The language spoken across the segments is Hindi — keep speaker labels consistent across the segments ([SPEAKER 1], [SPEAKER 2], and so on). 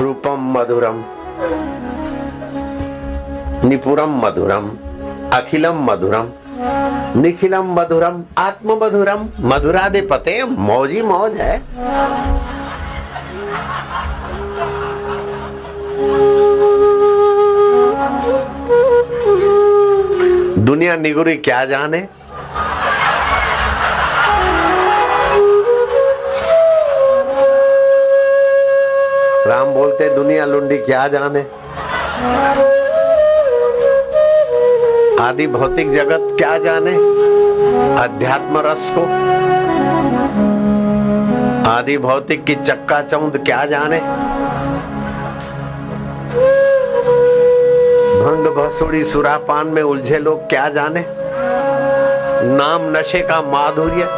[SPEAKER 1] रूपम मधुरम निपुरम मधुरम अखिलम मधुरम निखिलम मधुरम आत्म मधुरम मधुरादे पते मौजी मौज है दुनिया निगुरी क्या जाने राम बोलते दुनिया लुंडी क्या जाने? आदि भौतिक जगत क्या जाने? अध्यात्म रस को। आदि भौतिक की चक्का चौंद क्या जाने? भंग भसुड़ी सुरापान में उलझे लोग क्या जाने? नाम नशे का माधुर्य।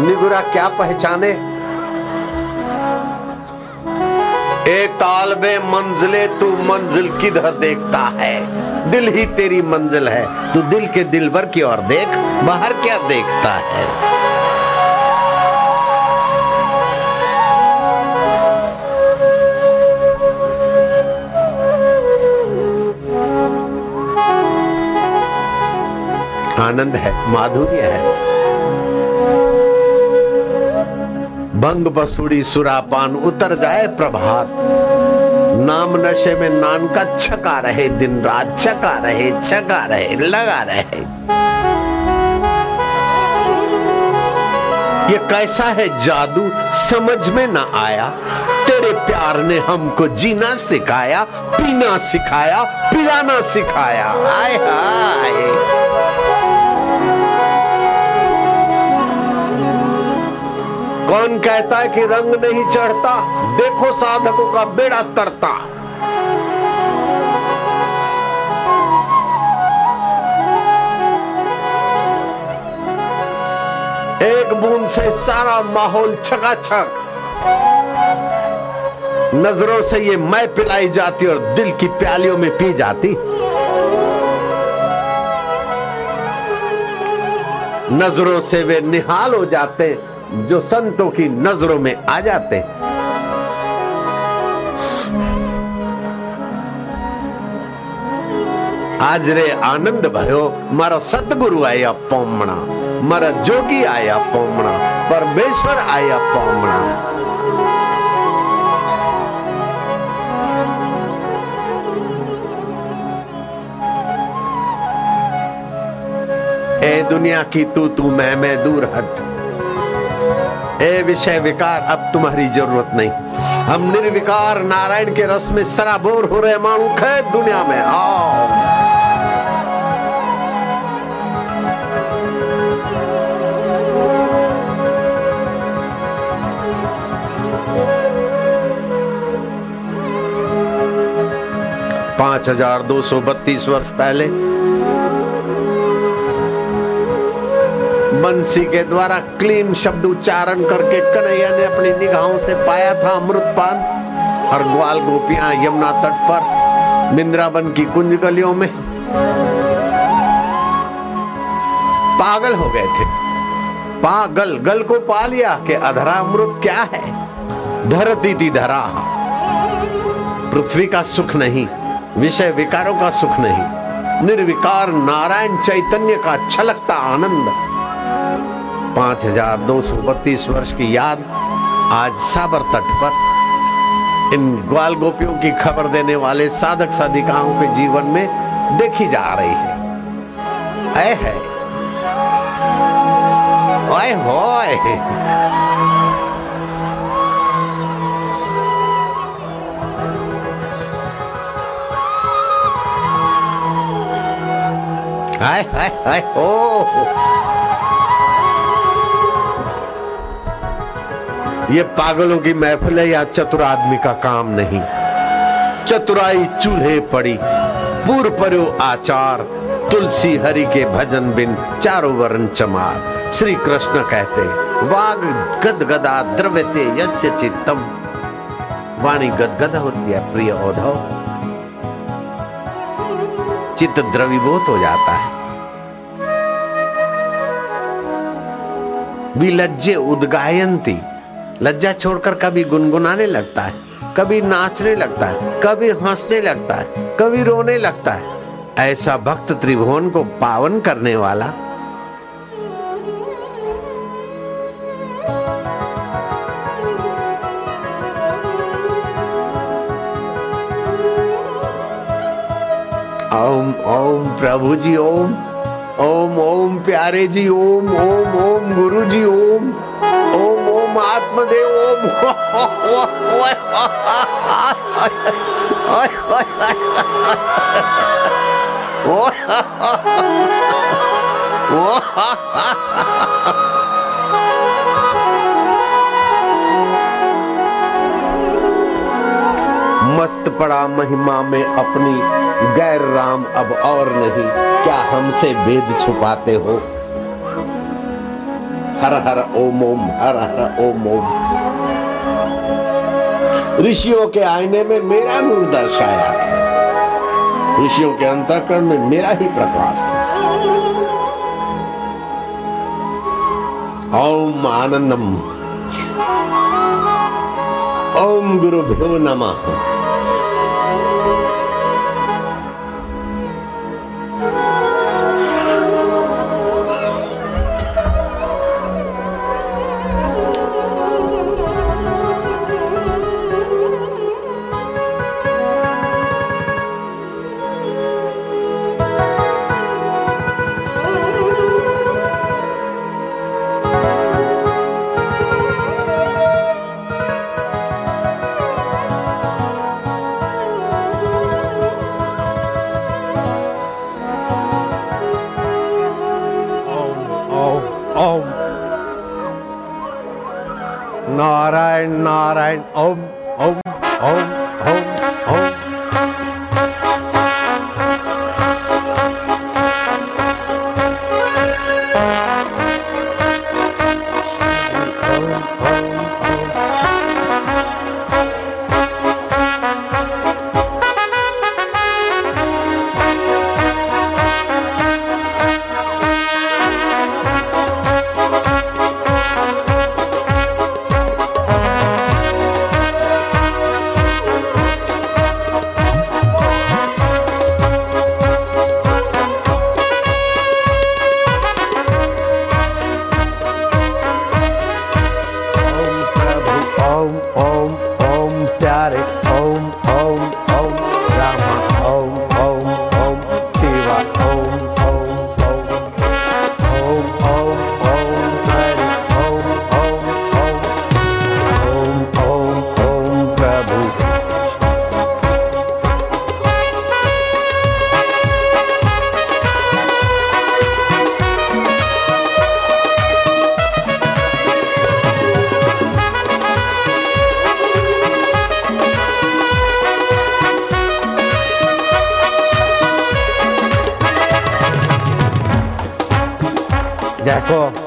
[SPEAKER 1] निगुरा क्या पहचाने? ए तालबे मंजिले, तू मंजिल किधर देखता है? दिल ही तेरी मंजिल है, तू दिल के दिल भर की ओर देख, बाहर क्या देखता है? आनंद है, माधुर्य है। भंग बसुड़ी सुरापान उतर जाए प्रभात। नाम नशे में नान का छका रहे दिन रात, छका रहे छका रहे, लगा रहे। ये कैसा है जादू, समझ में ना आया। तेरे प्यार ने हमको जीना सिखाया, पीना सिखाया, पिलाना सिखाया। हाय हाय। कौन कहता है कि रंग नहीं चढ़ता, देखो साधकों का बेड़ा तरता। एक बूंद से सारा माहौल छकाछक नज़रों से ये मैं पिलाई जाती और दिल की प्यालियों में पी जाती। नज़रों से वे निहाल हो जाते। जो संतों की नज़रों में आ जाते हैं। आज रे आनंद भयो, मारा सतगुरु आया पोमणा, मारा जोगी आया पोमणा, परमेश्वर आया पोमणा। ए दुनिया की तू तू मैं मैं दूर हट। ए विषय विकार, अब तुम्हारी ज़रूरत नहीं। हम निर्विकार नारायण के रस में सराबोर हो रहे मानुख है दुनिया में। आओ। पाँच हज़ार दो सौ बत्तीस वर्ष पहले बंसी के द्वारा क्लीन शब्द उच्चारण करके कन्हैया ने अपनी निगाहों से पाया था अमृत पान और ग्वाल गोपियाँ यमुना तट पर मिंद्रावन की कुंज गलियों में। पागल हो गए थे। पागल गल को पा लिया कि अधरा अमृत क्या है? धरती थी धरा। पृथ्वी का सुख नहीं, विषय विकारों का सुख नहीं, निर्विकार नारायण चैतन्य का छलकता आनंद। पाँच हज़ार दो सौ बत्तीस वर्ष की याद आज साबर तट पर इन ग्वाल गोपियों की खबर देने वाले साधक साधिकाओं के जीवन में देखी जा रही है। ऐ है। ओए होए हाय हाय हाय ओ ये पागलों की महफिल है या चतुर आदमी का काम नहीं। चतुराई चूल्हे पड़ी पूर्व परो आचार, तुलसी हरि के भजन बिन चारों वर्ण चमार। श्री कृष्ण कहते, वाग गद गदा द्रव्यते यस्य चित्तम। वाणी गदगद होती है, प्रिय औधव। चित्त द्रवीभूत हो जाता है। विलज्जे उदगायंती लज्जा छोड़कर कभी गुनगुनाने लगता है, कभी नाचने लगता है, कभी हंसने लगता है, कभी रोने लगता है। ऐसा भक्त त्रिभुवन को पावन करने वाला ओम ओम प्रभु जी, ओम ओम ओम प्यारे जी, ओम ओम ओम गुरु जी, ओम। ओम आत्मदेव ओम मस्त पड़ा महिमा में अपनी गैर राम अब और नहीं। क्या हमसे वेद छुपाते हो? हर हर ओम ओम हर हर ओम ओम ऋषियों के आईने में मेरा नूर दर्शाया ऋषियों के अंतकरण में मेरा ही प्रकाश ओम आनंदम। ओम गुरुभ्यो नमः। नारायण नारायण ओम ओम ओम देखो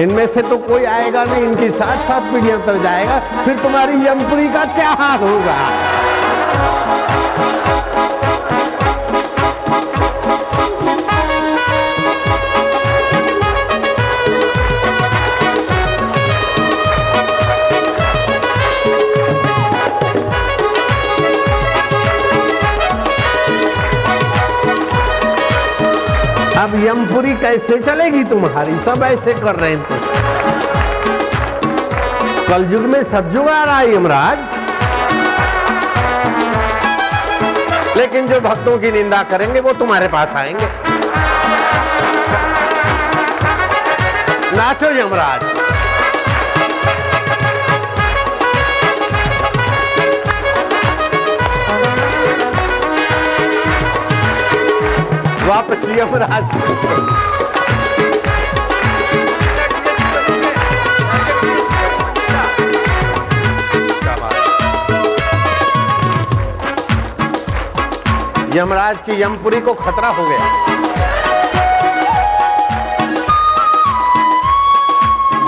[SPEAKER 1] इनमें से तो कोई आएगा नहीं, इनकी साथ साथ पीढ़ियाँ तर जाएगा, फिर तुम्हारी यमपुरी का क्या हाल होगा? अब यमपुरी कैसे चलेगी तुम्हारी? सब ऐसे कर रहे हैं तो। कलयुग में सतयुग आ रहा है यमराज। लेकिन जो भक्तों की निंदा करेंगे, वो तुम्हारे पास आएँगे। नाचो यमराज। यमराज यमराज की यमपुरी को खतरा हो गया।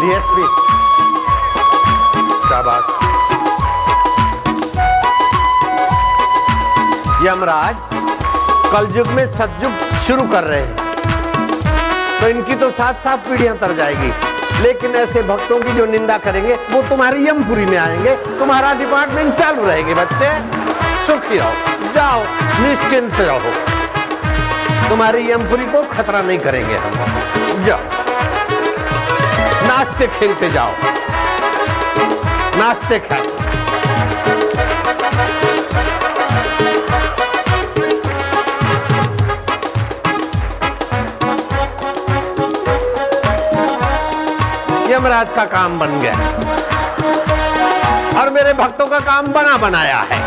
[SPEAKER 1] डीएसपी। शाबाश यमराज कलयुग में सतयुग शुरू कर रहे हैं। तो इनकी तो सात सात पीढ़ियाँ तर जाएगी। लेकिन ऐसे भक्तों की जो निंदा करेंगे, वो तुम्हारी यमपुरी में आएँगे। तुम्हारा डिपार्टमेंट चालू रहेगी, बच्चे। सुखी रहो, जाओ, निश्चिंत रहो। तुम्हारी यमपुरी को खतरा नहीं करेंगे हम। जाओ। नाचते खेलते जाओ। नाचते खेलते यमराज का काम बन गया और मेरे भक्तों का काम बना बनाया है।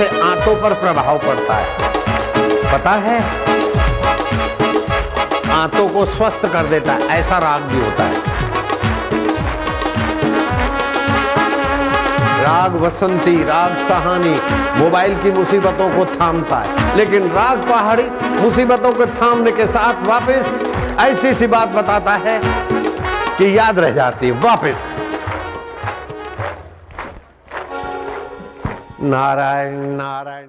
[SPEAKER 1] जिससे आंतों पर प्रभाव पड़ता है। पता है? आंतों को स्वस्थ कर देता है, ऐसा राग भी होता है। राग वसंती, राग सहानी, मोबाइल की मुसीबतों को थामता है। लेकिन राग पहाड़ी, मुसीबतों को थामने के साथ वापस ऐसी सी बात बताता है कि याद रह जाती है, वापस। नारायण नारायण।